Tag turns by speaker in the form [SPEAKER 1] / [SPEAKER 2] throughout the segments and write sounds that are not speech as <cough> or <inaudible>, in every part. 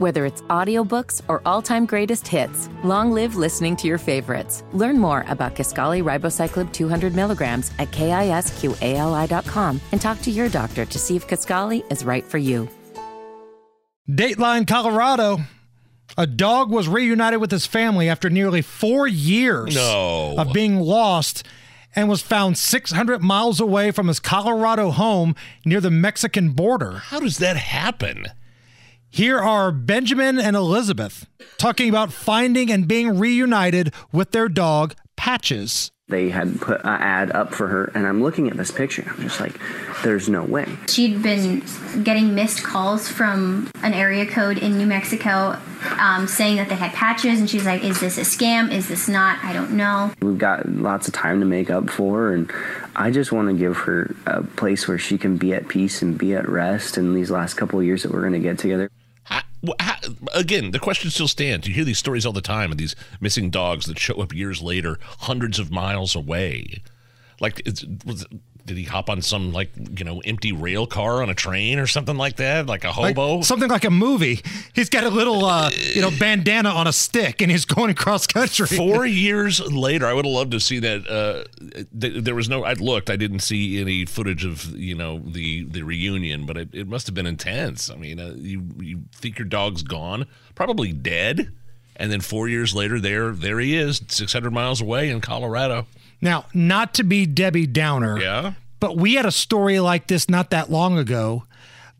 [SPEAKER 1] Whether it's audiobooks or all-time greatest hits, long live listening to your favorites. Learn more about Kisqali Ribociclib 200 milligrams at kisqali.com and talk to your doctor to see if Kisqali is right for you.
[SPEAKER 2] Dateline, Colorado. A dog was reunited with his family after nearly four years
[SPEAKER 3] No.
[SPEAKER 2] of being lost and was found 600 miles away from his Colorado home near the Mexican border.
[SPEAKER 3] How does that happen?
[SPEAKER 2] Here are Benjamin and Elizabeth talking about finding and being reunited with their dog, Patches.
[SPEAKER 4] They had put an ad up for her, and I'm looking at this picture. I'm just like, there's no way.
[SPEAKER 5] She'd been getting missed calls from an area code in New Mexico um, saying that they had patches, and she's like, Is this a scam? Is this not? I don't know.
[SPEAKER 4] We've got lots of time to make up for her, and I just want to give her a place where she can be at peace and be at rest in these last couple of years that we're going to get together.
[SPEAKER 3] How, how, again, the question still stands. You hear these stories all the time of these missing dogs that show up years later, hundreds of miles away. Like, it's, was, did he hop on some like you know empty rail car on a train or something like that, like a
[SPEAKER 2] Like,
[SPEAKER 3] hobo?
[SPEAKER 2] something like a movie. He's got a little, uh, you know, bandana on a stick, and he's going across country.
[SPEAKER 3] Four <laughs> years later, I would have loved to see that. Uh, th- there was no. I looked. I didn't see any footage of you know the the reunion, but it, it must have been intense. I mean, uh, you you think your dog's gone, probably dead, and then four years later, there there he is, six hundred miles away in Colorado.
[SPEAKER 2] Now, not to be Debbie Downer,
[SPEAKER 3] Yeah.
[SPEAKER 2] but we had a story like this not that long ago.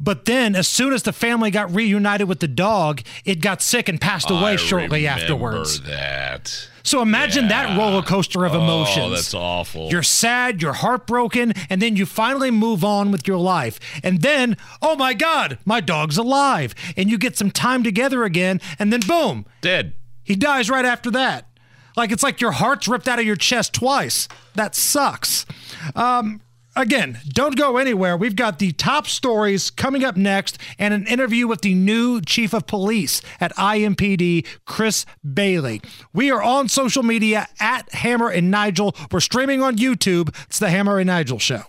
[SPEAKER 2] But then, as soon as the family got reunited with the dog, it got sick and passed away
[SPEAKER 3] I
[SPEAKER 2] shortly
[SPEAKER 3] remember
[SPEAKER 2] afterwards.
[SPEAKER 3] That.
[SPEAKER 2] So imagine that roller coaster of oh, emotions.
[SPEAKER 3] Oh, that's awful.
[SPEAKER 2] You're sad, you're heartbroken, and then you finally move on with your life. And then, oh my God, my dog's alive. And you get some time together again, and then boom,
[SPEAKER 3] dead.
[SPEAKER 2] he dies right after that. Like it's like your heart's ripped out of your chest twice. That sucks. Um, again, don't go anywhere. We've got the top stories coming up next and an interview with the new chief of police at IMPD, Chris Bailey. We are on social media at Hammer and Nigel. We're streaming on YouTube. It's the Hammer and Nigel Show.